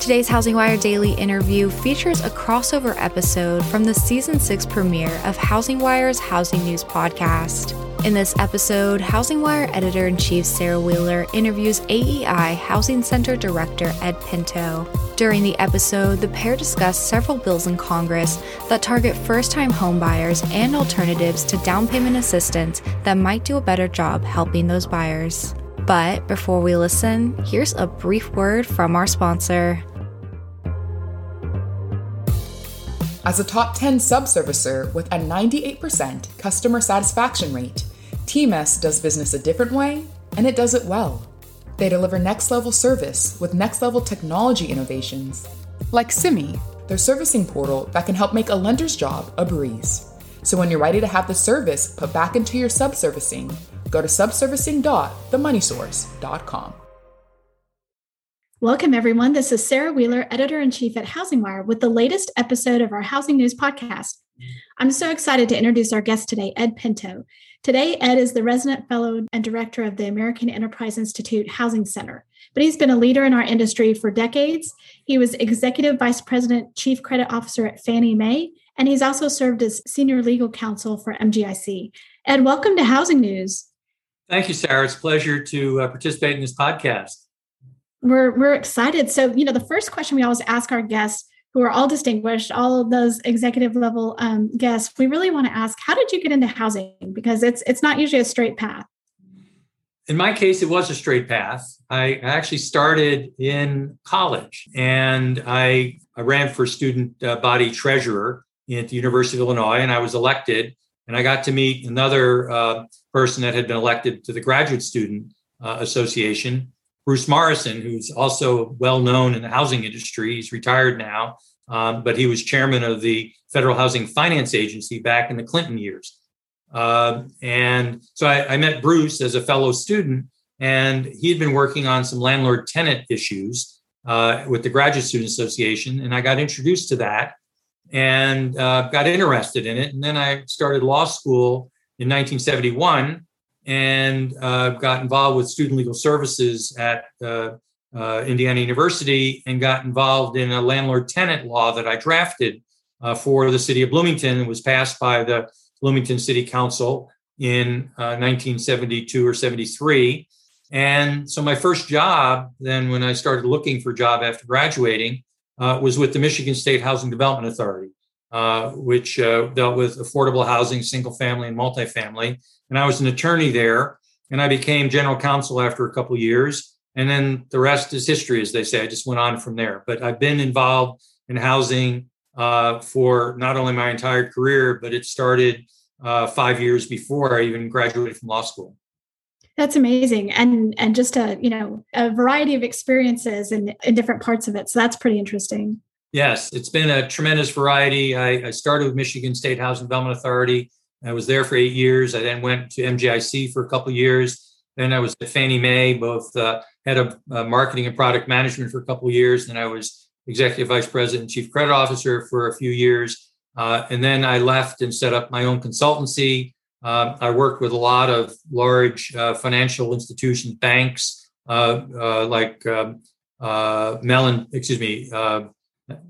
Today's Housing Wire Daily interview features a crossover episode from the season 6 premiere of Housing Wire's Housing News podcast. In this episode, Housing Wire editor in chief Sarah Wheeler interviews AEI Housing Center Director Ed Pinto. During the episode, the pair discuss several bills in Congress that target first time homebuyers and alternatives to down payment assistance that might do a better job helping those buyers. But before we listen, here's a brief word from our sponsor. As a top 10 subservicer with a 98% customer satisfaction rate, TMS does business a different way, and it does it well. They deliver next level service with next level technology innovations, like Simi, their servicing portal that can help make a lender's job a breeze. So when you're ready to have the service put back into your subservicing, go to subservicing.themoneysource.com. Welcome, everyone. This is Sarah Wheeler, editor in chief at Housing Wire, with the latest episode of our Housing News podcast. I'm so excited to introduce our guest today, Ed Pinto. Today, Ed is the resident fellow and director of the American Enterprise Institute Housing Center, but he's been a leader in our industry for decades. He was executive vice president, chief credit officer at Fannie Mae, and he's also served as senior legal counsel for MGIC. Ed, welcome to Housing News. Thank you, Sarah. It's a pleasure to uh, participate in this podcast we're we're excited. So, you know, the first question we always ask our guests, who are all distinguished, all of those executive level um, guests, we really want to ask, how did you get into housing? Because it's it's not usually a straight path. In my case, it was a straight path. I actually started in college, and I, I ran for student uh, body treasurer at the University of Illinois, and I was elected. And I got to meet another uh, person that had been elected to the Graduate Student uh, Association Bruce Morrison, who's also well known in the housing industry. He's retired now, um, but he was chairman of the Federal Housing Finance Agency back in the Clinton years. Uh, and so I, I, met Bruce as a fellow student, and he had been working on some landlord tenant issues uh, with the Graduate Student Association. And I got introduced to that and uh, got interested in it. And then I started law school in 1971 and uh, got involved with student legal services at uh, uh, Indiana University and got involved in a landlord tenant law that I drafted uh, for the city of Bloomington and was passed by the Bloomington City Council in 1972 uh, or 73. And so my first job, then when I started looking for a job after graduating, uh, was with the Michigan State Housing Development Authority. Which dealt with affordable housing, single family and multifamily. And I was an attorney there, and I became general counsel after a couple years. And then the rest is history, as they say. I just went on from there. But I've been involved in housing uh, for not only my entire career, but it started uh, five years before I even graduated from law school. That's amazing, and and just a you know a variety of experiences in in different parts of it. So that's pretty interesting. Yes, it's been a tremendous variety. I, I, started with Michigan State Housing Development Authority. I was there for eight years. I then went to MGIC for a couple years. Then I was at Fannie Mae, both uh, head of uh, marketing and product management for a couple years. Then I was executive vice president and chief credit officer for a few years. Uh, and then I left and set up my own consultancy. Um, I worked with a lot of large uh, financial institutions, banks uh, uh, like um, Mellon, excuse me,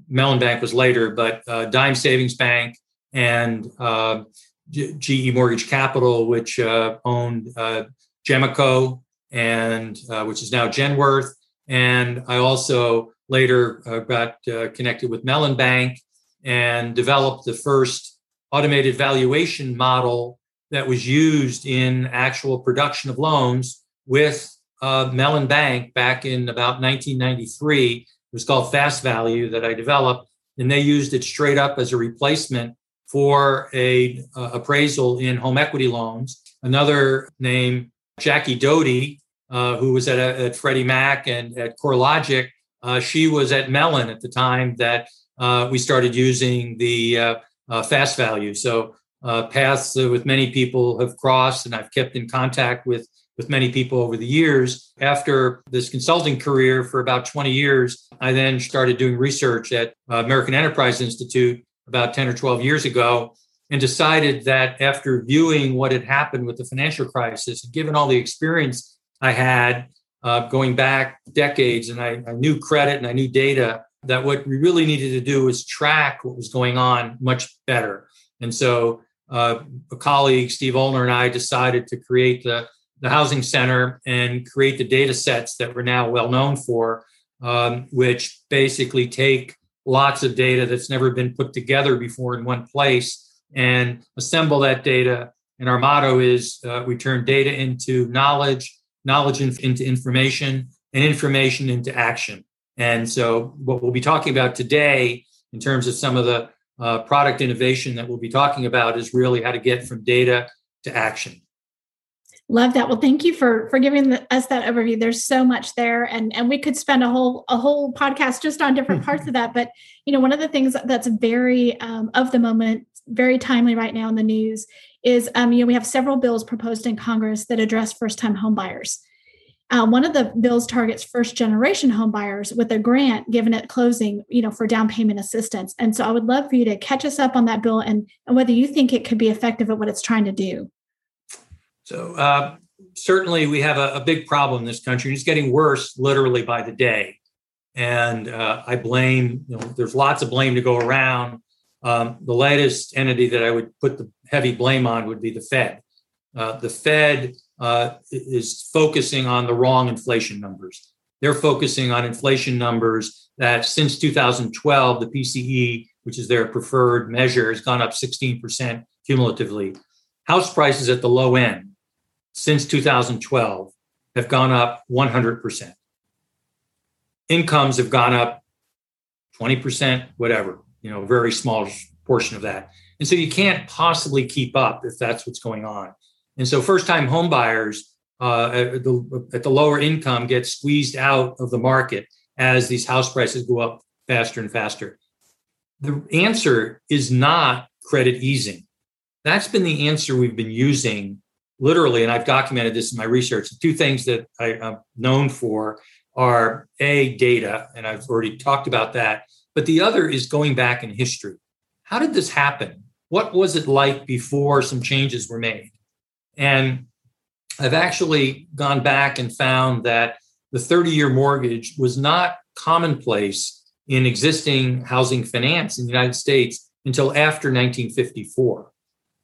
Mellon Bank was later, but Dime Savings Bank and uh, GE Mortgage Capital, which uh, owned uh, GEMICO and uh, which is now Genworth. And I also later uh, got uh, connected with Mellon Bank and developed the first automated valuation model that was used in actual production of loans with Mellon Bank back in about 1993 it was called Fast Value that I developed, and they used it straight up as a replacement for a uh, appraisal in home equity loans. Another name, Jackie Doty, uh, who was at, at Freddie Mac and at CoreLogic, Uh, she was at Mellon at the time that uh, we started using the uh, uh, fast value. So paths with many people have crossed, and I've kept in contact with with many people over the years. After this consulting career for about 20 years, I then started doing research at American Enterprise Institute about 10 or 12 years ago and decided that after viewing what had happened with the financial crisis, given all the experience I had uh, going back decades, and I, I, knew credit and I knew data, that what we really needed to do was track what was going on much better. And so uh, a colleague, Steve Oliner, and I decided to create the, the Housing Center and create the data sets that we're now well known for, um, which basically take lots of data that's never been put together before in one place and assemble that data. And our motto is uh, we turn data into knowledge, knowledge into information, and information into action. And so, what we'll be talking about today, in terms of some of the uh, product innovation that we'll be talking about, is really how to get from data to action. Love that. Well, thank you for for giving the, us that overview. There's so much there, and and we could spend a whole a whole podcast just on different parts of that. But you know, one of the things that's very um, of the moment very timely right now in the news is um, you know we have several bills proposed in Congress that address first-time homebuyers. Uh, one of the bills targets first-generation homebuyers with a grant given at closing, you know, for down payment assistance. And so I would love for you to catch us up on that bill and, and whether you think it could be effective at what it's trying to do. So uh, certainly we have a, a, big problem in this country. It's getting worse literally by the day. And uh, I blame, you know, there's lots of blame to go around. Um, the latest entity that I would put the heavy blame on would be the Fed. Uh, the Fed uh, is focusing on the wrong inflation numbers. They're focusing on inflation numbers that since 2012, the PCE, which is their preferred measure, has gone up 16% cumulatively. House prices at the low end since 2012 have gone up 100%. Incomes have gone up 20%, whatever you know, very small portion of that. And so you can't possibly keep up if that's what's going on. And so first time homebuyers uh, at, the, at the lower income get squeezed out of the market as these house prices go up faster and faster. The answer is not credit easing. That's been the answer we've been using literally, and I've documented this in my research. The two things that I, am known for are A, data, and I've already talked about that, but the other is going back in history. How did this happen? What was it like before some changes were made? And I've actually gone back and found that the 30 year mortgage was not commonplace in existing housing finance in the United States until after 1954.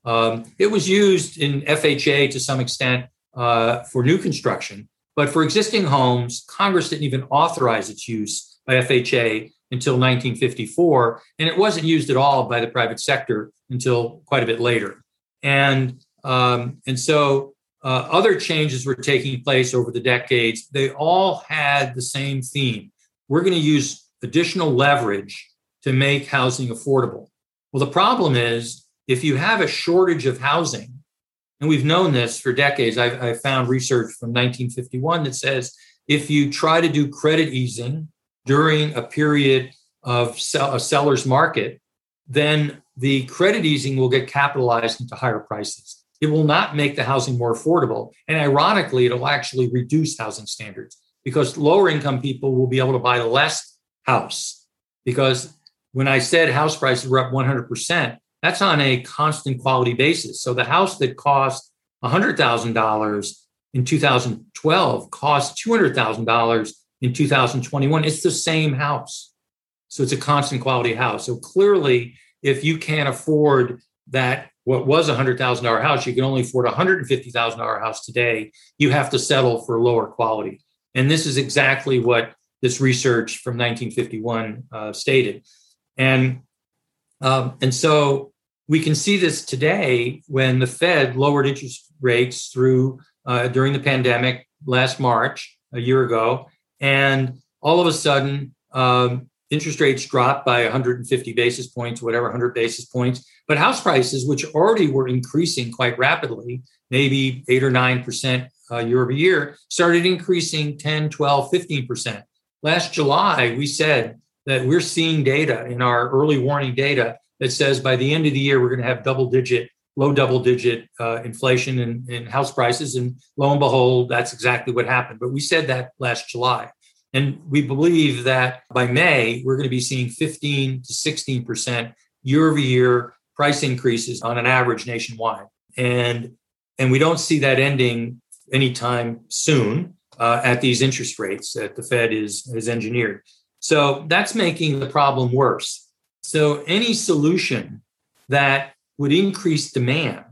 Um, it was used in FHA to some extent uh, for new construction, but for existing homes, Congress didn't even authorize its use by FHA until 1954, and it wasn't used at all by the private sector until quite a bit later. And um, and so uh, other changes were taking place over the decades. They all had the same theme. We're going to use additional leverage to make housing affordable. Well, the problem is if you have a shortage of housing, and we've known this for decades, I've, I've found research from 1951 that says if you try to do credit easing during a period of sell, a seller's market, then the credit easing will get capitalized into higher prices. It will not make the housing more affordable. And ironically, it'll actually reduce housing standards because lower income people will be able to buy less house. Because when I said house prices were up 100%, that's on a constant quality basis. So the house that cost $100,000 in 2012 cost $200,000 in 2021, it's the same house. So it's a constant quality house. So clearly, if you can't afford that, what was a $100,000 house, you can only afford a $150,000 house today, you have to settle for lower quality. And this is exactly what this research from 1951 uh, stated. And, um, and so we can see this today when the Fed lowered interest rates through uh, during the pandemic last March, a year ago, and all of a sudden, um, interest rates dropped by 150 basis points, whatever, 100 basis points. But house prices, which already were increasing quite rapidly, maybe 8 or 9% uh, year over year, started increasing 10, 12, 15%. last July, we said that we're seeing data in our early warning data that says by the end of the year, we're going to have double digit, low double digit uh, inflation in, in house prices. And lo and behold, that's exactly what happened. But we said that last July. And we believe that by May, we're going to be seeing 15 to 16% year over year price increases on an average nationwide. And, and we don't see that ending anytime soon uh, at these interest rates that the Fed is, has engineered. So that's making the problem worse. So any solution that would increase demand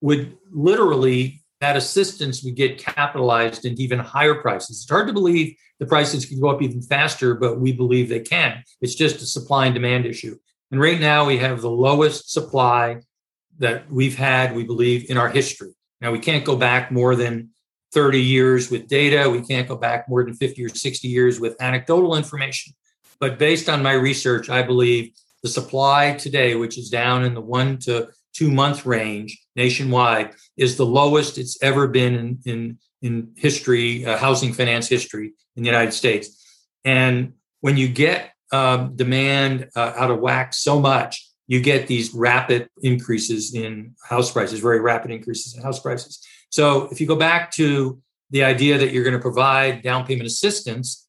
would literally, that assistance would get capitalized into even higher prices. It's hard to believe the prices could go up even faster, but we believe they can. It's just a supply and demand issue. And right now we have the lowest supply that we've had, we believe, in our history. Now we can't go back more than 30 years with data. We can't go back more than 50 or 60 years with anecdotal information. But based on my research, I believe the supply today, which is down in the one to two month range nationwide, is the lowest it's ever been in, in, in history, uh, housing finance history in the United States. And when you get um, demand uh, out of whack so much, you get these rapid increases in house prices, very rapid increases in house prices. So if you go back to the idea that you're going to provide down payment assistance,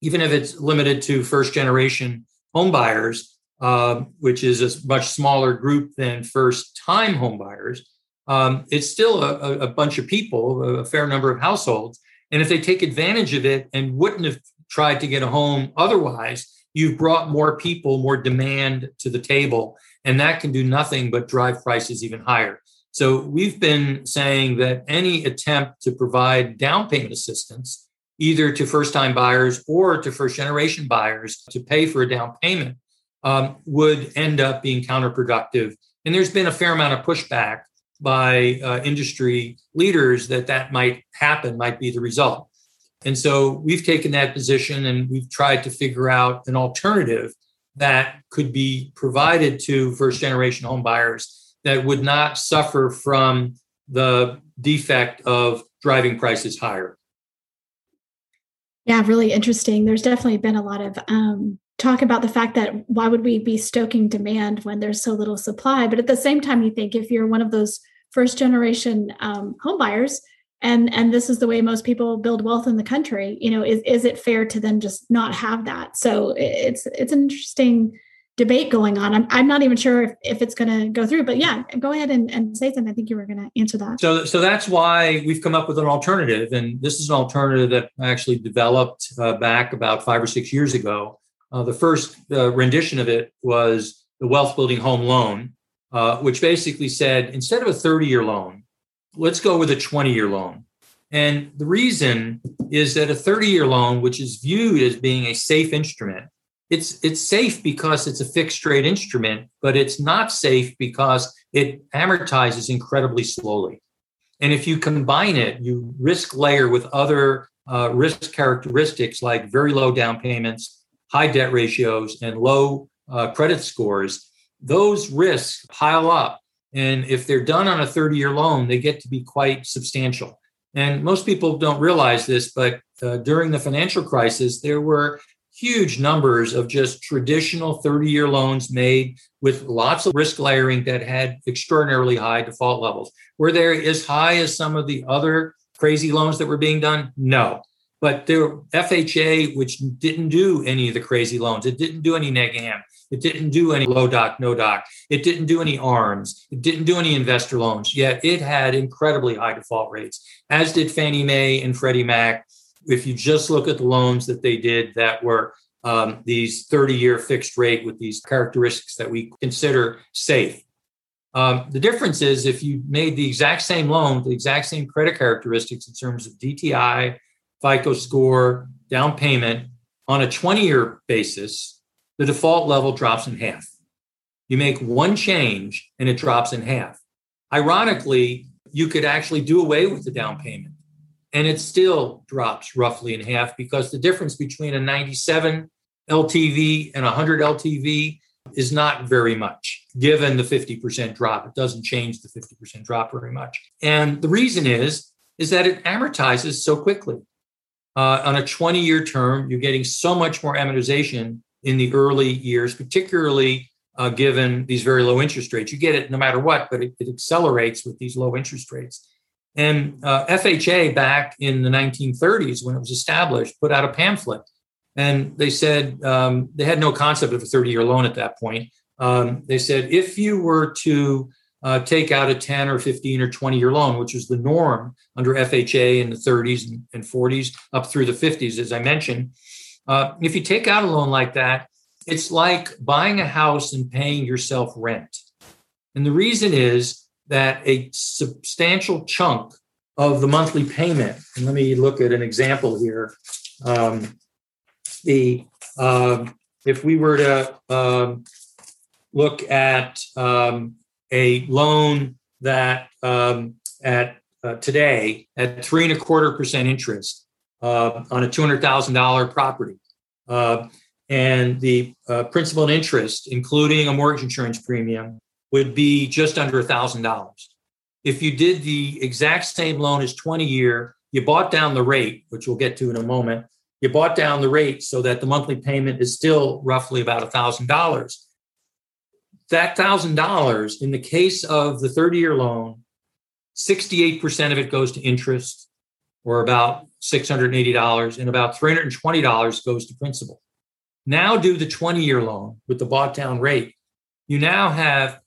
even if it's limited to first generation home buyers, um, which is a much smaller group than first time home buyers, um, it's still a, a, bunch of people, a fair number of households. And if they take advantage of it and wouldn't have tried to get a home otherwise, you've brought more people, more demand to the table. And that can do nothing but drive prices even higher. So we've been saying that any attempt to provide down payment assistance, either to first time buyers or to first generation buyers to pay for a down payment, um, would end up being counterproductive. And there's been a fair amount of pushback by uh, industry leaders that that might happen, might be the result. And so we've taken that position and we've tried to figure out an alternative that could be provided to first generation home buyers that would not suffer from the defect of driving prices higher. Yeah, really interesting. There's definitely been a lot of um, talk about the fact that why would we be stoking demand when there's so little supply? But at the same time, you think if you're one of those first generation um, home buyers, and and this is the way most people build wealth in the country, you know, is is it fair to then just not have that? So it's it's an interesting debate going on. I'm, I'm not even sure if, if it's going to go through, but yeah, go ahead and, and say something. I think you were going to answer that. So, so that's why we've come up with an alternative. And this is an alternative that I actually developed uh, back about five or six years ago. Uh, the first uh, rendition of it was the wealth building home loan, uh, which basically said instead of a 30 year loan, let's go with a 20 year loan. And the reason is that a 30 year loan, which is viewed as being a safe instrument, it's it's safe because it's a fixed rate instrument, but it's not safe because it amortizes incredibly slowly. And if you combine it, you risk layer with other uh, risk characteristics like very low down payments, high debt ratios, and low uh, credit scores. Those risks pile up. And if they're done on a 30 year loan, they get to be quite substantial. And most people don't realize this, but uh, during the financial crisis, there were huge numbers of just traditional 30 year loans made with lots of risk layering that had extraordinarily high default levels. Were they as high as some of the other crazy loans that were being done? No. But there FHA, which didn't do any of the crazy loans, it didn't do any neg am, it didn't do any low doc, no doc, it didn't do any arms, it didn't do any investor loans, yet it had incredibly high default rates, as did Fannie Mae and Freddie Mac if you just look at the loans that they did that were um, these 30 year fixed rate with these characteristics that we consider safe. Um, the difference is if you made the exact same loan, the exact same credit characteristics in terms of DTI, FICO score, down payment on a 20 year basis, the default level drops in half. You make one change and it drops in half. Ironically, you could actually do away with the down payment and it still drops roughly in half because the difference between a 97 LTV and 100 LTV is not very much given the 50% drop it doesn't change the 50% drop very much and the reason is is that it amortizes so quickly uh, on a 20 year term, you're getting so much more amortization in the early years, particularly uh, given these very low interest rates. You get it no matter what, but it, it accelerates with these low interest rates. And uh, FHA back in the 1930s, when it was established, put out a pamphlet. And they said um, they had no concept of a 30 year loan at that point. Um, they said if you were to uh, take out a 10 or 15 or 20 year loan, which was the norm under FHA in the 30s and, and 40s up through the 50s, as I mentioned. Uh, if you take out a loan like that, it's like buying a house and paying yourself rent. And the reason is that a substantial chunk of the monthly payment, and let me look at an example here. Um, the uh, if we were to um, look at um, a loan that um, at uh, today at three and a quarter percent interest uh, on a two hundred thousand dollar property, uh, and the uh, principal and interest, including a mortgage insurance premium, would be just under a thousand dollars. If you did the exact same loan as twenty year, you bought down the rate, which we'll get to in a moment. You bought down the rate so that the monthly payment is still roughly about a thousand dollars that thousand dollars in the case of the 30 year loan 68% of it goes to interest or about $680 and about $320 goes to principal now do the 20 year loan with the bought down rate you now have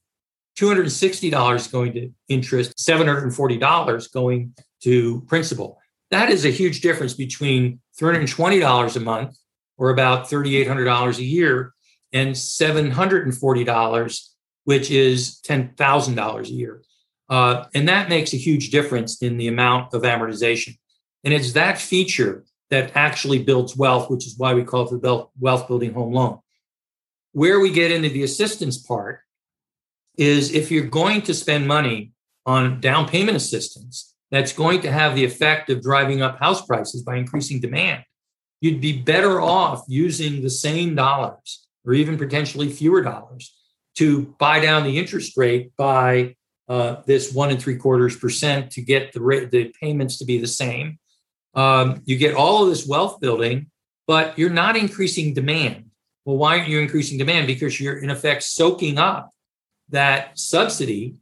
$260 going to interest $740 going to principal that is a huge difference between $320 a month or about $3800 a year and $740, which is $10,000 a year. Uh, and that makes a huge difference in the amount of amortization. And it's that feature that actually builds wealth, which is why we call it the wealth building home loan. Where we get into the assistance part is if you're going to spend money on down payment assistance, that's going to have the effect of driving up house prices by increasing demand. You'd be better off using the same dollars or even potentially fewer dollars to buy down the interest rate by uh, this one and three quarters percent to get the rate, the payments to be the same. Um, you get all of this wealth building, but you're not increasing demand. Well, why aren't you increasing demand? Because you're in effect soaking up that subsidy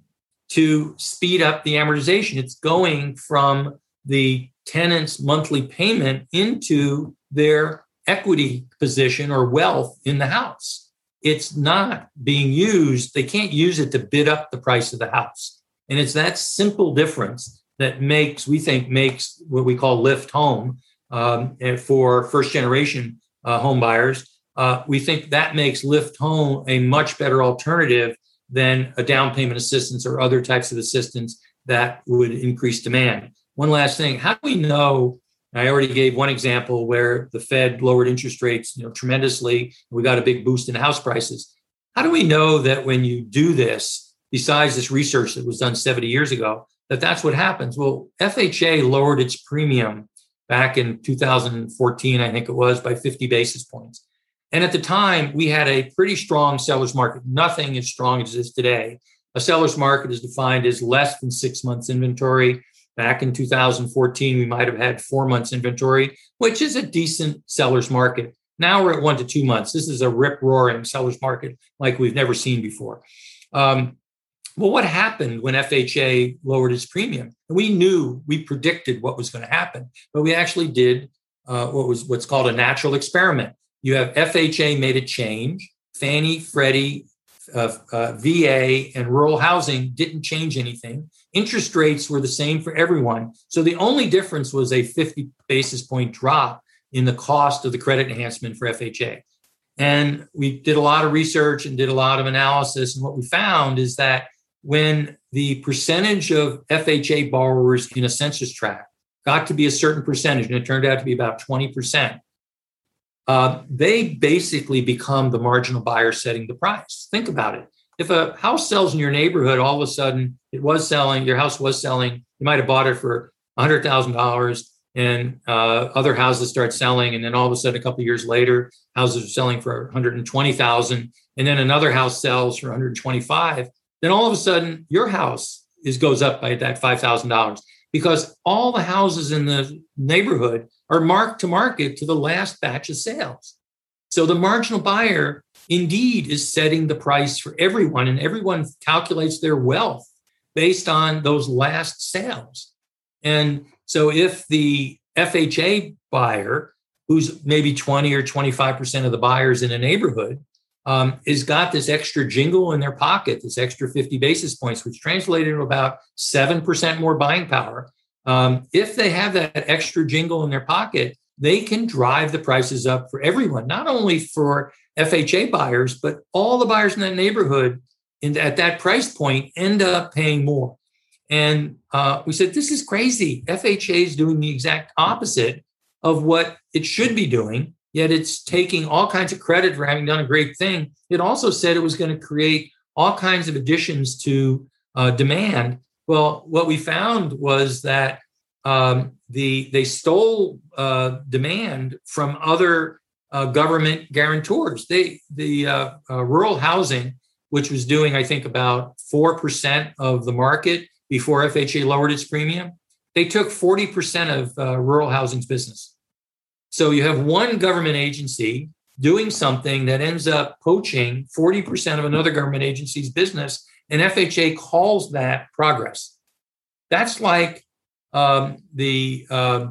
to speed up the amortization. It's going from the tenant's monthly payment into their equity position or wealth in the house. It's not being used, they can't use it to bid up the price of the house. And it's that simple difference that makes, we think, makes what we call lift home um, for first generation uh, home buyers. Uh, we think that makes lift home a much better alternative than a down payment assistance or other types of assistance that would increase demand. One last thing how do we know I already gave one example where the Fed lowered interest rates, you know, tremendously. We got a big boost in house prices. How do we know that when you do this, besides this research that was done 70 years ago, that that's what happens? Well, FHA lowered its premium back in 2014, I think it was, by 50 basis points. And at the time, we had a pretty strong seller's market. Nothing as strong as it is today. A seller's market is defined as less than six months inventory Back in 2014, we might have had four months inventory, which is a decent seller's market. Now we're at one to two months. This is a rip roaring seller's market like we've never seen before. Um, well, what happened when FHA lowered its premium? We knew, we predicted what was going to happen, but we actually did uh, what was what's called a natural experiment. You have FHA made a change. Fannie, Freddie, uh, uh, VA, and rural housing didn't change anything. Interest rates were the same for everyone. So the only difference was a 50 basis point drop in the cost of the credit enhancement for FHA. And we did a lot of research and did a lot of analysis. And what we found is that when the percentage of FHA borrowers in a census tract got to be a certain percentage, and it turned out to be about 20%, uh, they basically become the marginal buyer setting the price. Think about it if a house sells in your neighborhood, all of a sudden it was selling, your house was selling, you might have bought it for $100,000 and uh, other houses start selling. And then all of a sudden, a couple years later, houses are selling for 120,000 and then another house sells for 125. Then all of a sudden, your house is goes up by that $5,000 because all the houses in the neighborhood are marked to market to the last batch of sales. So the marginal buyer indeed is setting the price for everyone, and everyone calculates their wealth based on those last sales. And so if the FHA buyer, who's maybe 20 or 25% of the buyers in a neighborhood, um, is got this extra jingle in their pocket, this extra 50 basis points, which translated to about 7% more buying power. Um, if they have that extra jingle in their pocket, they can drive the prices up for everyone, not only for FHA buyers, but all the buyers in that neighborhood in, at that price point end up paying more. And uh, we said, this is crazy. FHA is doing the exact opposite of what it should be doing yet it's taking all kinds of credit for having done a great thing. It also said it was going to create all kinds of additions to uh, demand. Well, what we found was that um, the they stole uh, demand from other uh, government guarantors. They the uh, uh, rural housing, which was doing I think about four percent of the market before FHA lowered its premium, they took forty percent of uh, rural housing's business. So you have one government agency doing something that ends up poaching 40% of another government agency's business, and FHA calls that progress. That's like um, the uh,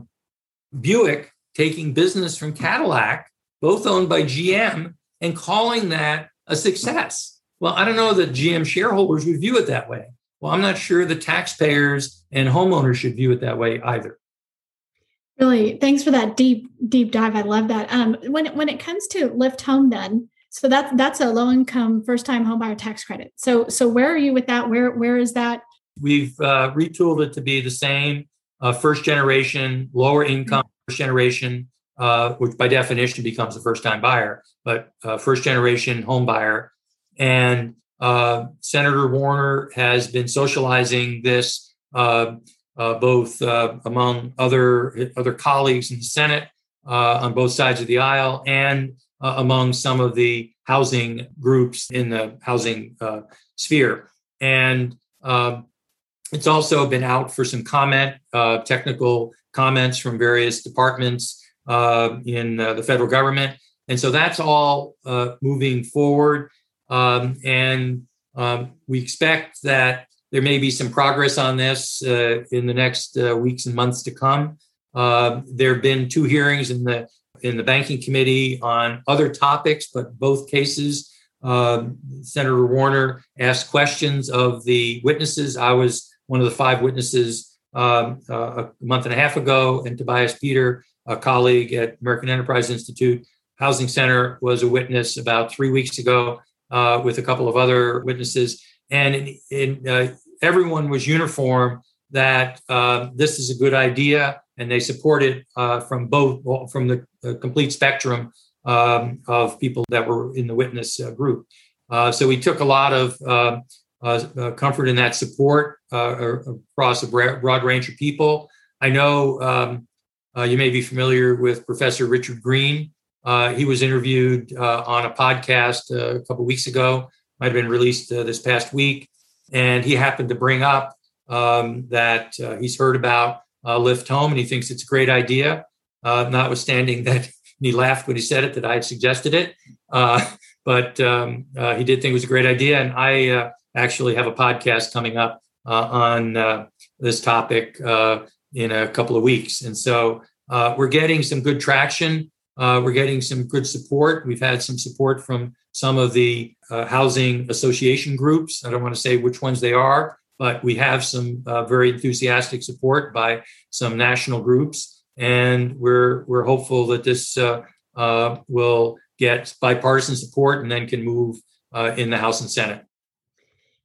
Buick taking business from Cadillac, both owned by GM, and calling that a success. Well, I don't know that GM shareholders would view it that way. Well, I'm not sure the taxpayers and homeowners should view it that way either. Really, thanks for that deep deep dive. I love that. Um, when when it comes to Lift Home, then so that's that's a low income first time homebuyer tax credit. So so where are you with that? Where where is that? We've uh, retooled it to be the same uh, first generation, lower income first generation, uh, which by definition becomes a first time buyer, but uh, first generation home buyer. And uh, Senator Warner has been socializing this uh, uh, both uh, among other other colleagues in the Senate uh, on both sides of the aisle and uh, among some of the housing groups in the housing uh, sphere. And um, it's also been out for some comment, uh, technical comments from various departments in the federal government. And so that's all moving forward. Um, and um, we expect that there may be some progress on this uh, in the next uh, weeks and months to come. Uh, there have been two hearings in the in the banking committee on other topics, but both cases, um, Senator Warner asked questions of the witnesses. I was one of the five witnesses um, uh, a month and a half ago, and Tobias Peter, a colleague at American Enterprise Institute Housing Center, was a witness about three weeks ago uh, with a couple of other witnesses. And in, in, uh, everyone was uniform that uh, this is a good idea, and they support it uh, from both from the, complete spectrum um, of people that were in the witness uh, group. Uh, so we took a lot of um, uh, comfort in that support across a broad range of people. I know um, you may be familiar with Professor Richard Green. he was interviewed on a podcast a couple weeks ago. Might have been released this past week and he happened to bring up um, that uh, he's heard about uh, Lift Home and he thinks it's a great idea, uh, notwithstanding that he laughed when he said it that I had suggested it. Uh, but um, uh, he did think it was a great idea. And I uh, actually have a podcast coming up on this topic in a couple of weeks. And so we're getting some good traction. we're getting some good support. We've had some support from some of the uh, housing association groups. I don't want to say which ones they are, but we have some uh, very enthusiastic support by some national groups, and we're we're hopeful that this uh, uh will get bipartisan support and then can move uh, in the House and Senate.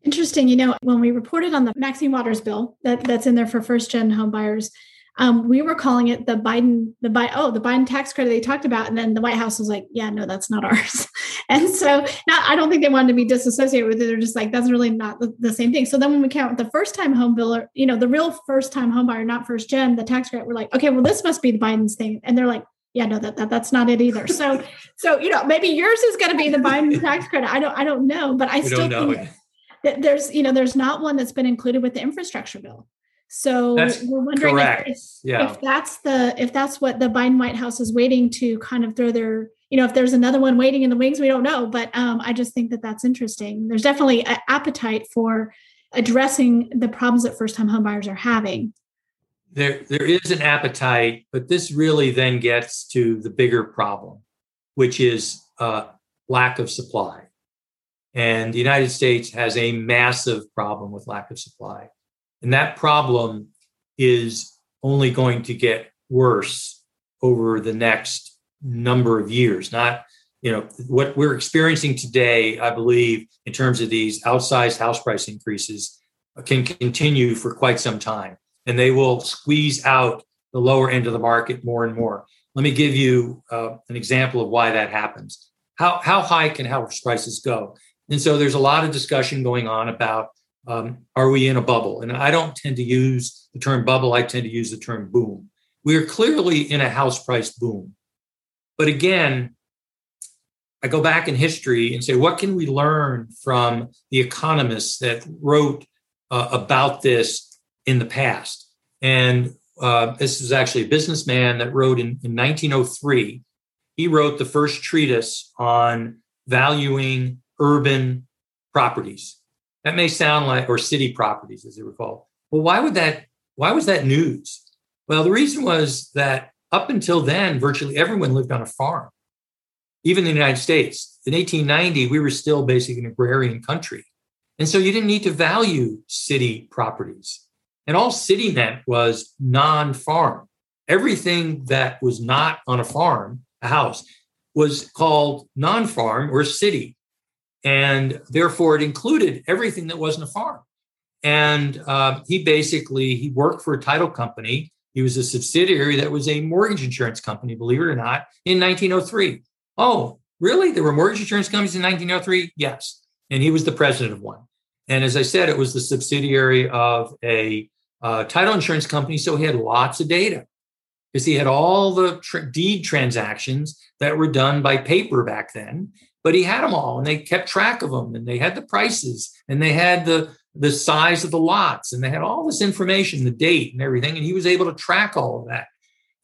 Interesting. You know, when we reported on the Maxine Waters bill that, that's in there for first gen home buyers, um, we were calling it the Biden, the Biden, oh, the Biden tax credit they talked about. And then the White House was like, yeah, no, that's not ours. and so now I don't think they wanted to be disassociated with it. They're just like, that's really not the, the same thing. So then when we count the first time home builder, you know, the real first time home buyer, not first gen, the tax credit, we're like, okay, well, this must be the Biden's thing. And they're like, yeah, no, that, that that's not it either. So, so, you know, maybe yours is going to be the Biden tax credit. I don't, I don't know, but I we still think that there's, you know, there's not one that's been included with the infrastructure bill. So That's we're wondering correct. if, Yeah. if that's the if that's what the Biden White House is waiting to kind of throw their you know if there's another one waiting in the wings we don't know but um, I just think that that's interesting. There's definitely an appetite for addressing the problems that first time homebuyers are having. there there is an appetite, but this really then gets to the bigger problem, which is uh, lack of supply. And the United States has a massive problem with lack of supply, and that problem is only going to get worse over the next number of years. Not you know what we're experiencing today. I believe in terms of these outsized house price increases can continue for quite some time and they will squeeze out the lower end of the market more and more. Let me give you uh, an example of why that happens. How, how high can house prices go? And so there's a lot of discussion going on about um, are we in a bubble? And I don't tend to use the term bubble, I tend to use the term boom. We are clearly in a house price boom. But again, I go back in history and say, what can we learn from the economists that wrote uh, about this in the past. And uh, this is actually a businessman that wrote in, in 1903. He wrote the first treatise on valuing urban properties. That may sound like, or city properties, as they were called. Well, why would that? Why was that news? Well, the reason was that up until then, virtually everyone lived on a farm. Even in the United States, in 1890, we were still basically an agrarian country. And so you didn't need to value city properties. And all city meant was non farm. Everything that was not on a farm, a house, was called non farm or city. And therefore, it included everything that wasn't a farm. And uh, he basically he worked for a title company. He was a subsidiary that was a mortgage insurance company, believe it or not, in 1903. Oh, really? There were mortgage insurance companies in 1903? Yes. And he was the president of one. And as I said, it was the subsidiary of a uh, title insurance company. So he had lots of data because he had all the tr- deed transactions that were done by paper back then. But he had them all and they kept track of them and they had the prices and they had the, the size of the lots and they had all this information, the date and everything. And he was able to track all of that.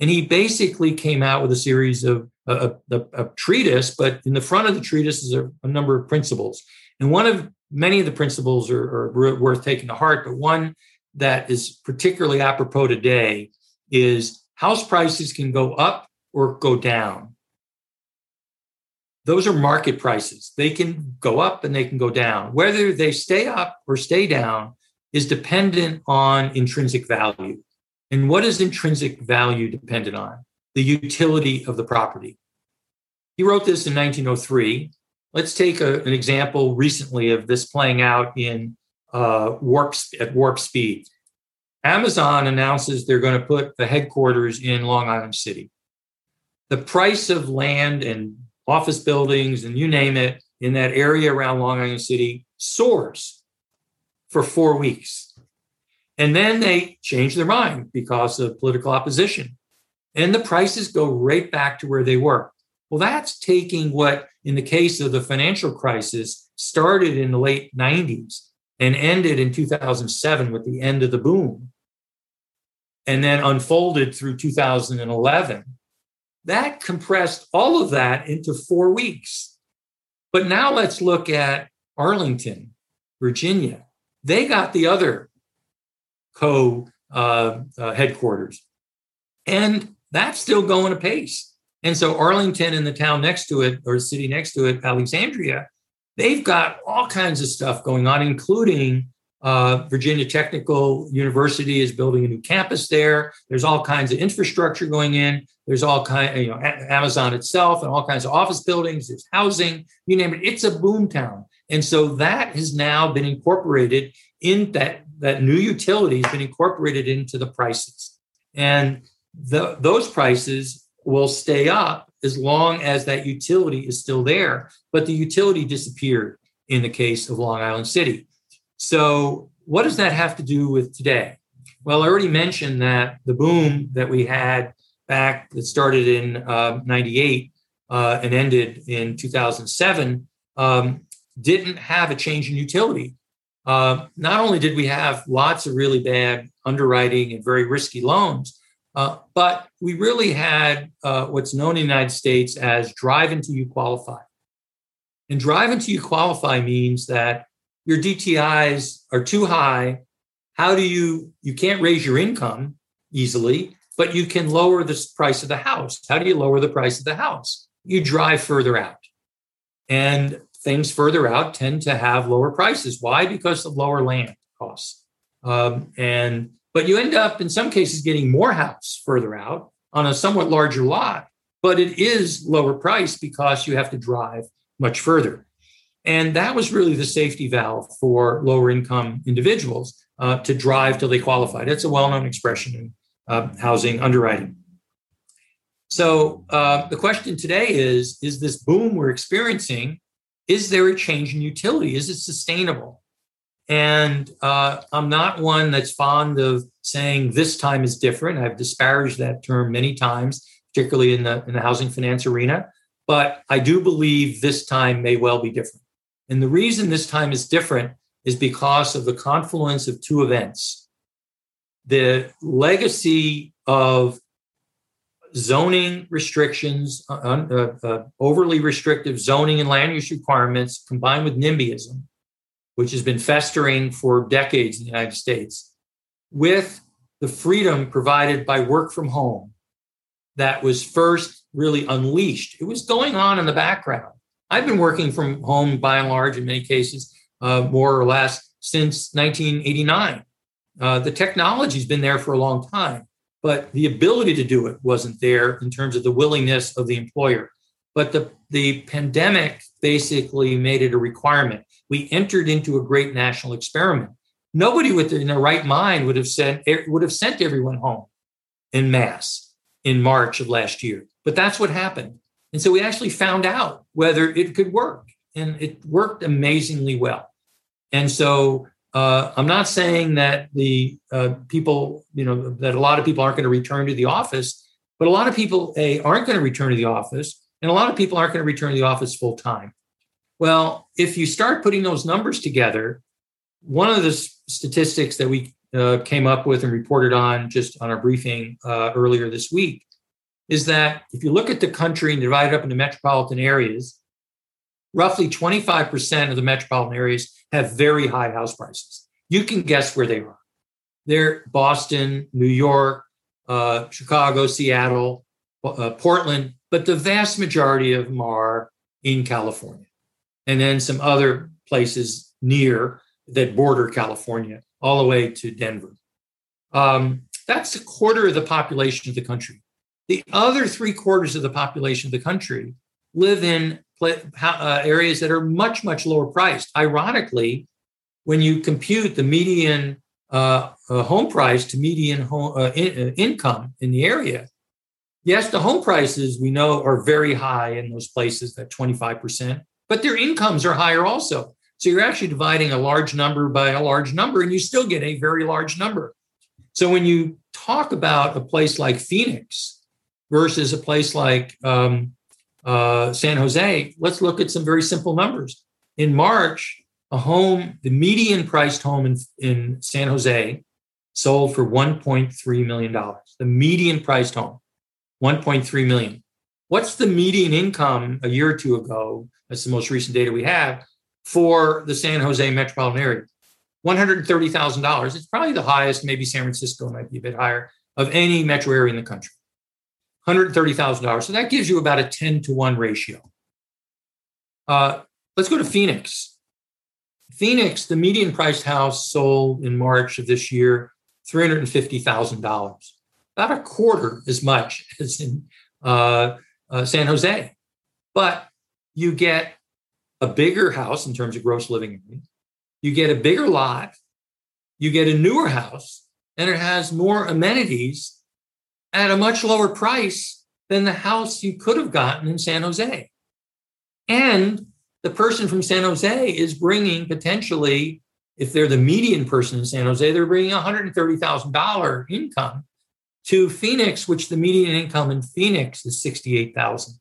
And he basically came out with a series of a, a, a treatise, but in the front of the treatise is a, a number of principles. And one of many of the principles are, are, worth taking to heart, but one that is particularly apropos today is house prices can go up or go down. Those are market prices. They can go up and they can go down. Whether they stay up or stay down is dependent on intrinsic value. And what is intrinsic value dependent on? The utility of the property. He wrote this in 1903. Let's take a, an example recently of this playing out in uh, warp at warp speed. Amazon announces they're going to put the headquarters in Long Island City. The price of land and office buildings and you name it in that area around Long Island City soars for four weeks. And then they change their mind because of political opposition. And the prices go right back to where they were. Well, that's taking what, in the case of the financial crisis, started in the late 90s and ended in 2007 with the end of the boom, and then unfolded through 2011. That compressed all of that into four weeks. But now let's look at Arlington, Virginia. They got the other co uh, uh, headquarters, and that's still going apace. And so Arlington and the town next to it, or the city next to it, Alexandria, they've got all kinds of stuff going on, including uh, Virginia Technical University is building a new campus there. There's all kinds of infrastructure going in. There's all kind, you know, Amazon itself and all kinds of office buildings. There's housing, you name it. It's a boom town, and so that has now been incorporated in that that new utility has been incorporated into the prices, and the, those prices will stay up as long as that utility is still there. But the utility disappeared in the case of Long Island City. So, what does that have to do with today? Well, I already mentioned that the boom that we had back that started in uh, 98 uh, and ended in 2007 um, didn't have a change in utility. uh, not only did we have lots of really bad underwriting and very risky loans, uh, but we really had uh, what's known in the United States as drive until you qualify. And drive until you qualify means that your DTIs are too high. How do you, you can't raise your income easily, but you can lower the price of the house. How do you lower the price of the house? You drive further out. And things further out tend to have lower prices. Why? Because of lower land costs. Um, and but you end up in some cases getting more house further out on a somewhat larger lot, but it is lower price because you have to drive much further. And that was really the safety valve for lower income individuals uh, to drive till they qualified. It's a well known expression in uh, housing underwriting. So uh, the question today is Is this boom we're experiencing is there a change in utility? Is it sustainable? And uh, I'm not one that's fond of saying this time is different. I've disparaged that term many times, particularly in the in the housing finance arena. But I do believe this time may well be different. And the reason this time is different is because of the confluence of two events. The legacy of zoning restrictions, uh, uh, uh, overly restrictive zoning and land use requirements combined with NIMBYism, which has been festering for decades in the United States, with the freedom provided by work from home that was first really unleashed. It was going on in the background. I've been working from home by and large in many cases, uh, more or less, since 1989. Uh, the technology's been there for a long time but the ability to do it wasn't there in terms of the willingness of the employer. But the, the pandemic basically made it a requirement. We entered into a great national experiment. Nobody within their right mind would have sent would have sent everyone home in mass in March of last year. But that's what happened. And so we actually found out whether it could work. And it worked amazingly well. And so uh, I'm not saying that the uh, people, you know, that a lot of people aren't going to return to the office, but a lot of people a aren't going to return to the office, and a lot of people aren't going to return to the office full time. Well, if you start putting those numbers together, one of the statistics that we uh, came up with and reported on just on our briefing uh, earlier this week is that if you look at the country and divide it up into metropolitan areas, roughly 25% of the metropolitan areas have very high house prices. You can guess where they are. They're Boston, New York, uh, Chicago, Seattle, uh, Portland, but the vast majority of them are in California. And then some other places near that border California, all the way to Denver. Um, that's a quarter of the population of the country. The other three quarters of the population of the country live in uh, areas that are much, much lower priced. Ironically, when you compute the median uh, uh, home price to median home, uh, in, uh, income in the area, yes, the home prices we know are very high in those places, that 25%, but their incomes are higher also. So you're actually dividing a large number by a large number, and you still get a very large number. So when you talk about a place like Phoenix versus a place like um, uh, San Jose, let's look at some very simple numbers. In March, a home, the median priced home in, in San Jose sold for $1.3 million. The median priced home, 1.3 million. What's the median income a year or two ago? That's the most recent data we have for the San Jose metropolitan area. $130,000. It's probably the highest, maybe San Francisco might be a bit higher, of any metro area in the country. $130,000. So that gives you about a 10 to 1 ratio. Uh, let's go to Phoenix. Phoenix, the median priced house sold in March of this year, $350,000, about a quarter as much as in uh, uh, San Jose. But you get a bigger house in terms of gross living area, you get a bigger lot, you get a newer house, and it has more amenities at a much lower price than the house you could have gotten in San Jose. And the person from San Jose is bringing potentially, if they're the median person in San Jose, they're bringing $130,000 income to Phoenix, which the median income in Phoenix is 68,000.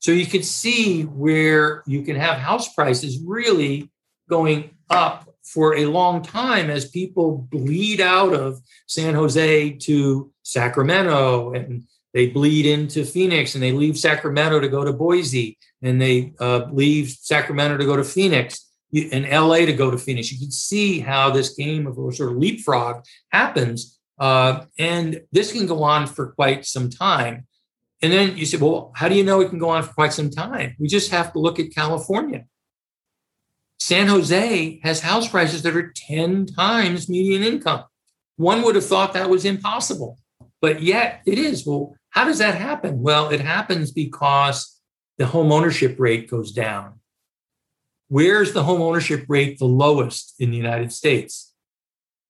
So you could see where you can have house prices really going up for a long time as people bleed out of San Jose to Sacramento and they bleed into Phoenix and they leave Sacramento to go to Boise and they uh, leave Sacramento to go to Phoenix and LA to go to Phoenix. You can see how this game of sort of leapfrog happens. Uh, and this can go on for quite some time. And then you say, well, how do you know it can go on for quite some time? We just have to look at California. San Jose has house prices that are 10 times median income. One would have thought that was impossible, but yet it is. Well, how does that happen? Well, it happens because the home ownership rate goes down. Where's the home ownership rate the lowest in the United States?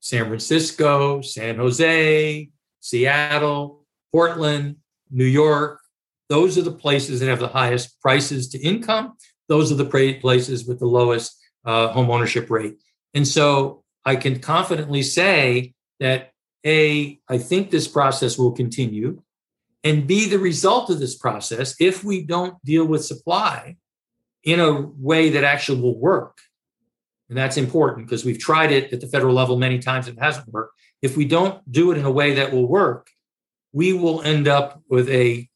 San Francisco, San Jose, Seattle, Portland, New York. Those are the places that have the highest prices to income. Those are the places with the lowest uh, home ownership rate. And so I can confidently say that A, I think this process will continue, and B, the result of this process, if we don't deal with supply in a way that actually will work, and that's important because we've tried it at the federal level many times, and it hasn't worked. If we don't do it in a way that will work, we will end up with a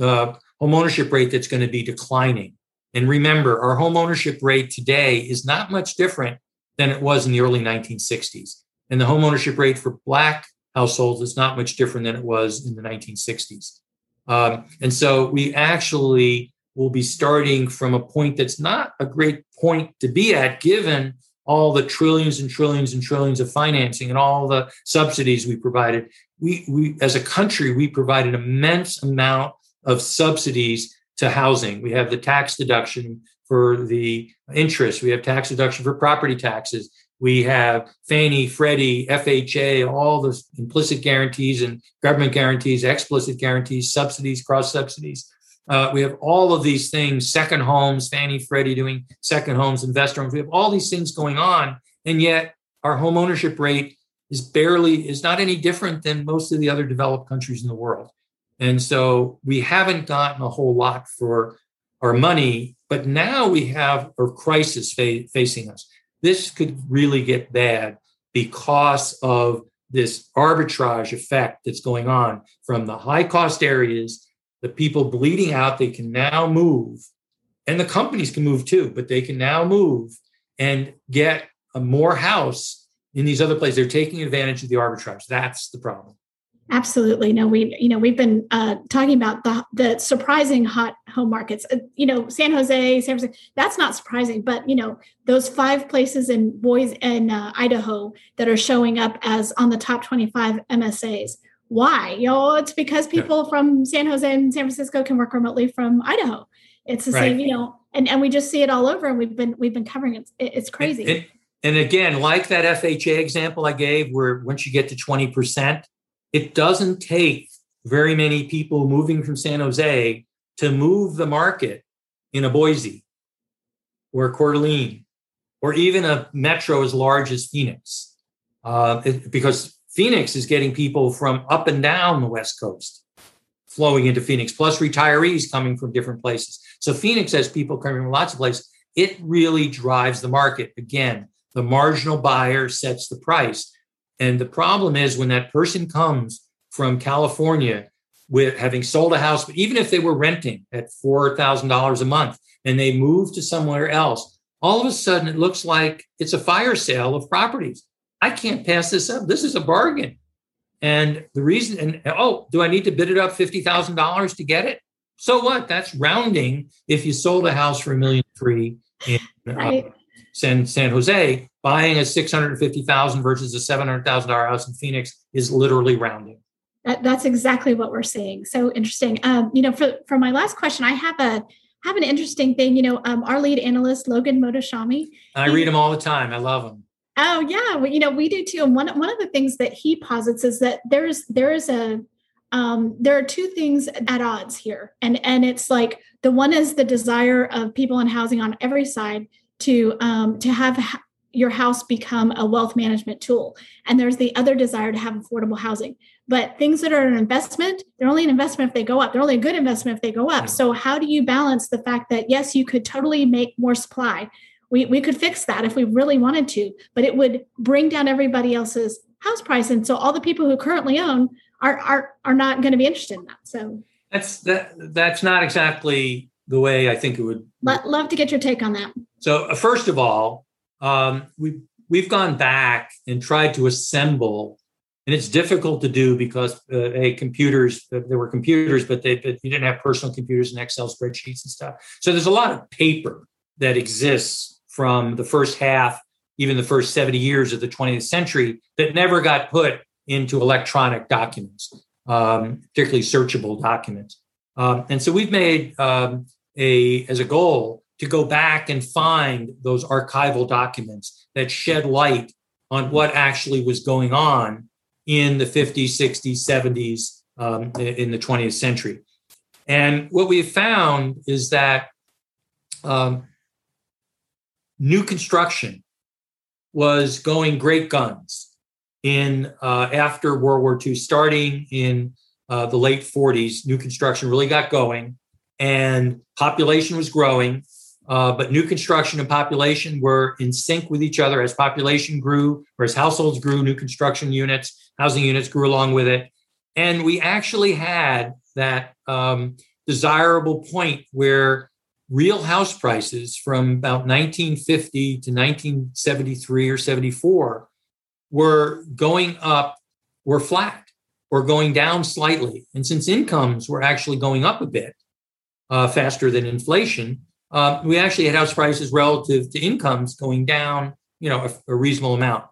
uh, home ownership rate that's going to be declining. And remember, our home ownership rate today is not much different than it was in the early 1960s. And the home ownership rate for Black households is not much different than it was in the 1960s. Um, and so we actually will be starting from a point that's not a great point to be at, given all the trillions and trillions and trillions of financing and all the subsidies we provided. We, we as a country, we provide an immense amount of subsidies to housing. We have the tax deduction for the interest. We have tax deduction for property taxes. We have Fannie, Freddie, FHA, all the implicit guarantees and government guarantees, explicit guarantees, subsidies, cross subsidies. Uh, we have all of these things, second homes, Fannie, Freddie doing second homes, investor homes. We have all these things going on. And yet our home ownership rate is barely, is not any different than most of the other developed countries in the world. And so we haven't gotten a whole lot for our money, but now we have a crisis fa- facing us. This could really get bad because of this arbitrage effect that's going on from the high cost areas, the people bleeding out, they can now move, and the companies can move too, but they can now move and get a more house in these other places. They're taking advantage of the arbitrage. That's the problem. Absolutely. No, we, you know, we've been uh, talking about the, the surprising hot home markets. Uh, you know, San Jose, San Francisco, that's not surprising, but, you know, those five places in Boise and uh, Idaho that are showing up as on the top 25 MSAs. Why? You know, it's because people yeah. from San Jose and San Francisco can work remotely from Idaho. It's the right. same, you know, and, and we just see it all over and we've been, we've been covering it. It's crazy. And, and, and again, like that FHA example I gave, where once you get to 20%, it doesn't take very many people moving from San Jose to move the market in a Boise or a Coeur d'Alene or even a metro as large as Phoenix. Uh, it, because Phoenix is getting people from up and down the West Coast flowing into Phoenix, plus retirees coming from different places. So Phoenix has people coming from lots of places. It really drives the market. Again, the marginal buyer sets the price. And the problem is when that person comes from California with having sold a house, but even if they were renting at $4,000 a month and they move to somewhere else, all of a sudden it looks like it's a fire sale of properties. I can't pass this up. This is a bargain. And the reason, and oh, do I need to bid it up $50,000 to get it? So what? That's rounding if you sold a house for a million three in uh, right. San, San Jose buying a 650,000 versus a $700,000 house in Phoenix is literally rounding. That, that's exactly what we're seeing. So interesting. Um, you know, for, for my last question, I have a have an interesting thing. You know, um, our lead analyst Logan Mohtashami. I read him all the time. I love him. Oh yeah, well, you know we do too. And one one of the things that he posits is that there's there is a um, there are two things at odds here, and and it's like the one is the desire of people in housing on every side to um, to have your house become a wealth management tool. And there's the other desire to have affordable housing. But things that are an investment, they're only an investment if they go up. They're only a good investment if they go up. So, how do you balance the fact that, yes, you could totally make more supply we, we could fix that if we really wanted to, but it would bring down everybody else's house price. And so all the people who currently own are are are not going to be interested in that. So that's that that's not exactly the way I think it would. love to get your take on that. So uh, first of all, um, we we've gone back and tried to assemble, and it's difficult to do because uh, hey, computers there were computers, but they but you didn't have personal computers and Excel spreadsheets and stuff. So there's a lot of paper that exists from the first half, even the first 70 years of the 20th century that never got put into electronic documents, um, particularly searchable documents. Um, and so we've made um, a as a goal to go back and find those archival documents that shed light on what actually was going on in the 50s, 60s, 70s, um, in the 20th century. And what we have found is that um, new construction was going great guns in uh, after World War II, starting in uh, the late 40s. New construction really got going, and population was growing. Uh, but new construction and population were in sync with each other as population grew or as households grew. New construction units, housing units grew along with it, and we actually had that um, desirable point where real house prices from about 1950 to 1973 or 74 were going up, were flat or going down slightly. And since incomes were actually going up a bit uh, faster than inflation, uh, we actually had house prices relative to incomes going down, you know, a, a reasonable amount.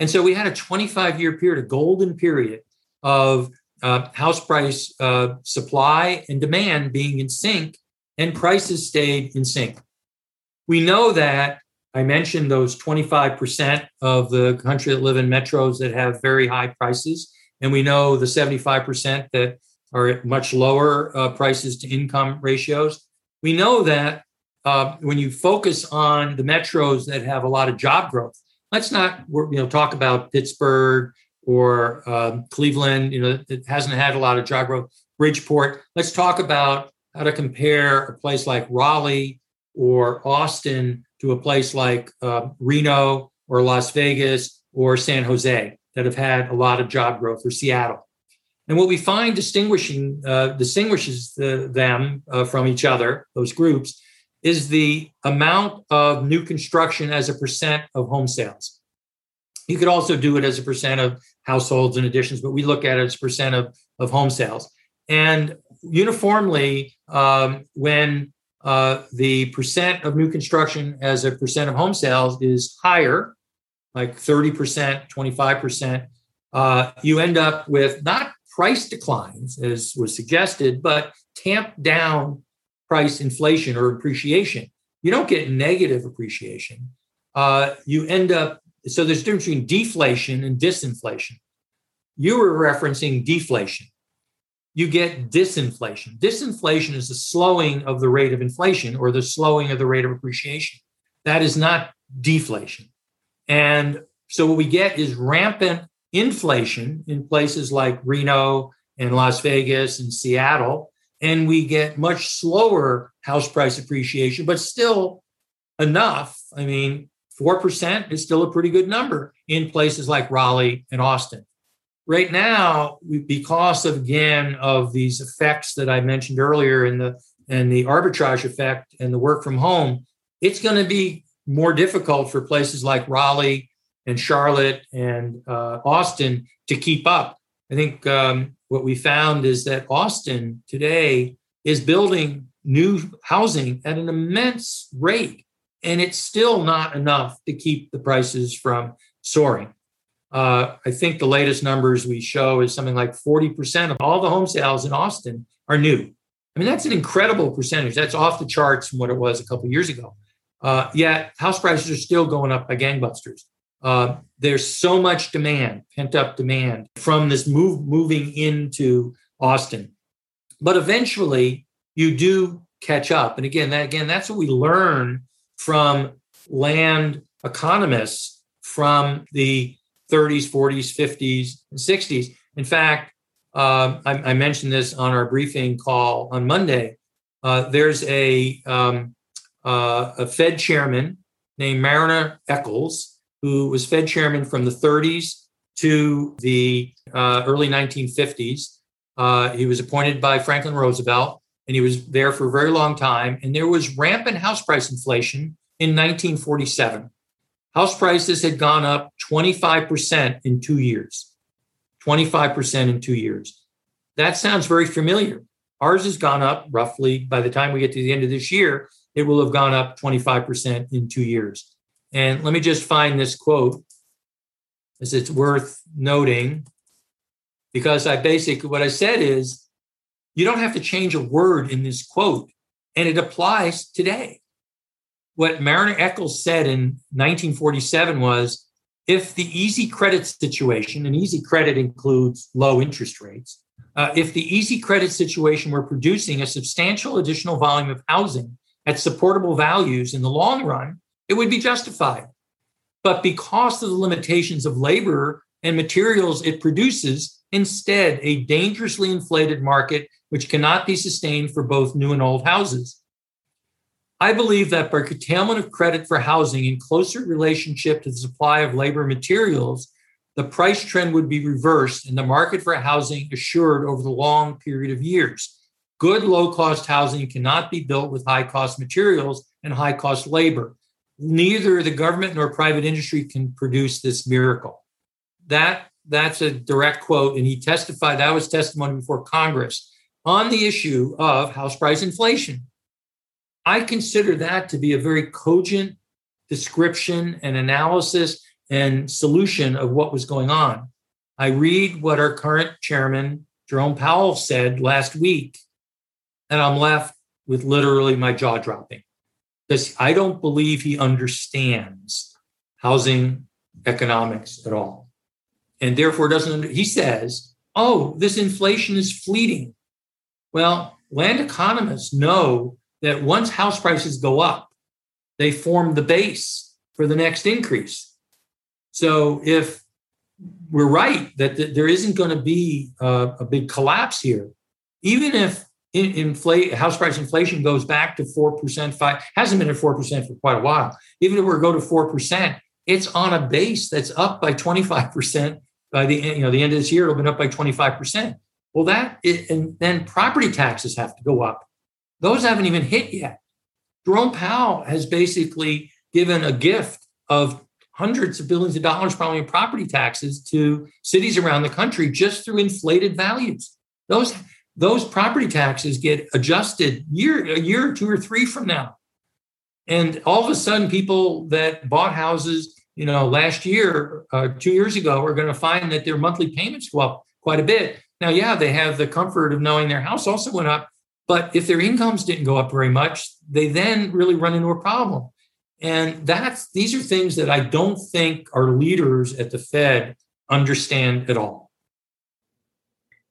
And so we had a 25 year period, a golden period of uh, house price uh, supply and demand being in sync and prices stayed in sync. We know that I mentioned those 25% of the country that live in metros that have very high prices. And we know the 75% that are at much lower uh, prices to income ratios. We know that uh, when you focus on the metros that have a lot of job growth, let's not you know talk about Pittsburgh or um, Cleveland. You know, it hasn't had a lot of job growth. Bridgeport. Let's talk about how to compare a place like Raleigh or Austin to a place like uh, Reno or Las Vegas or San Jose that have had a lot of job growth or Seattle. And what we find distinguishing uh, distinguishes the, them uh, from each other, those groups, is the amount of new construction as a percent of home sales. You could also do it as a percent of households and additions, but we look at it as percent of, of home sales. And uniformly, um, when uh, the percent of new construction as a percent of home sales is higher, like 30%, 25%, uh, you end up with not price declines, as was suggested, but tamp down price inflation or appreciation. You don't get negative appreciation. Uh, you end up, so there's a difference between deflation and disinflation. You were referencing deflation you get disinflation. Disinflation is the slowing of the rate of inflation or the slowing of the rate of appreciation. That is not deflation. And so what we get is rampant inflation in places like Reno and Las Vegas and Seattle. And we get much slower house price appreciation, but still enough. I mean, 4% is still a pretty good number in places like Raleigh and Austin right now because of again of these effects that i mentioned earlier in the and the arbitrage effect and the work from home it's going to be more difficult for places like raleigh and charlotte and uh, austin to keep up i think um, what we found is that austin today is building new housing at an immense rate and it's still not enough to keep the prices from soaring uh, I think the latest numbers we show is something like 40% of all the home sales in Austin are new. I mean, that's an incredible percentage. That's off the charts from what it was a couple years ago. Uh, yet house prices are still going up by gangbusters. Uh, there's so much demand, pent up demand from this move moving into Austin. But eventually, you do catch up. And again, that again, that's what we learn from land economists from the 30s, 40s, 50s, and 60s. In fact, um, I, I, mentioned this on our briefing call on Monday. Uh, there's a, um, uh, a Fed chairman named Mariner Eccles, who was Fed chairman from the 30s to the uh, early 1950s. Uh, he was appointed by Franklin Roosevelt, and he was there for a very long time. And there was rampant house price inflation in 1947. House prices had gone up 25% in two years. 25% in two years. That sounds very familiar. Ours has gone up roughly, by the time we get to the end of this year, it will have gone up 25% in two years. And let me just find this quote as it's worth noting, because I basically, what I said is, you don't have to change a word in this quote, and it applies today. What Mariner Eccles said in 1947 was if the easy credit situation, and easy credit includes low interest rates, uh, if the easy credit situation were producing a substantial additional volume of housing at supportable values in the long run, it would be justified. But because of the limitations of labor and materials it produces, instead, a dangerously inflated market which cannot be sustained for both new and old houses. I believe that by curtailment of credit for housing in closer relationship to the supply of labor materials, the price trend would be reversed and the market for housing assured over the long period of years. Good low cost housing cannot be built with high cost materials and high cost labor. Neither the government nor private industry can produce this miracle. That that's a direct quote, and he testified that was testimony before Congress on the issue of house price inflation. I consider that to be a very cogent description and analysis and solution of what was going on. I read what our current chairman, Jerome Powell, said last week, and I'm left with literally my jaw dropping because I don't believe he understands housing economics at all. And therefore doesn't, he says, oh, this inflation is fleeting. Well, land economists know that once house prices go up, they form the base for the next increase. So if we're right that th- there isn't going to be a big collapse here, even if inflate house price inflation goes back to four percent, five hasn't been at four percent for quite a while. Even if we go to four percent, it's on a base that's up by twenty five percent by the you know the end of this year. It'll be up by twenty five percent. Well, that and then property taxes have to go up those haven't even hit yet. Jerome Powell has basically given a gift of hundreds of billions of dollars, probably in property taxes, to cities around the country just through inflated values. Those those property taxes get adjusted year a year or two or three from now, and all of a sudden, people that bought houses, you know, last year, uh, two years ago, are going to find that their monthly payments go up quite a bit. Now, yeah, they have the comfort of knowing their house also went up, but if their incomes didn't go up very much, they then really run into a problem. And that's these are things that I don't think our leaders at the Fed understand at all.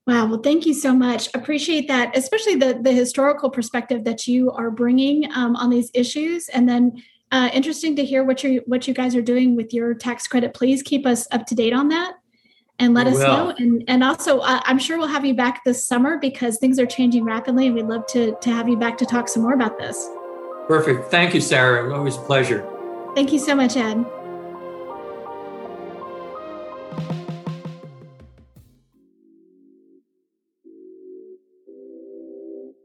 Wow. Well, thank you so much. Appreciate that, especially the the historical perspective that you are bringing um, on these issues, and then uh, interesting to hear what you what you guys are doing with your tax credit. Please keep us up to date on that and let us know. And and also, uh, I'm sure we'll have you back this summer because things are changing rapidly, and we'd love to to have you back to talk some more about this. Perfect. Thank you, Sarah. Always a pleasure. Thank you so much, Ed.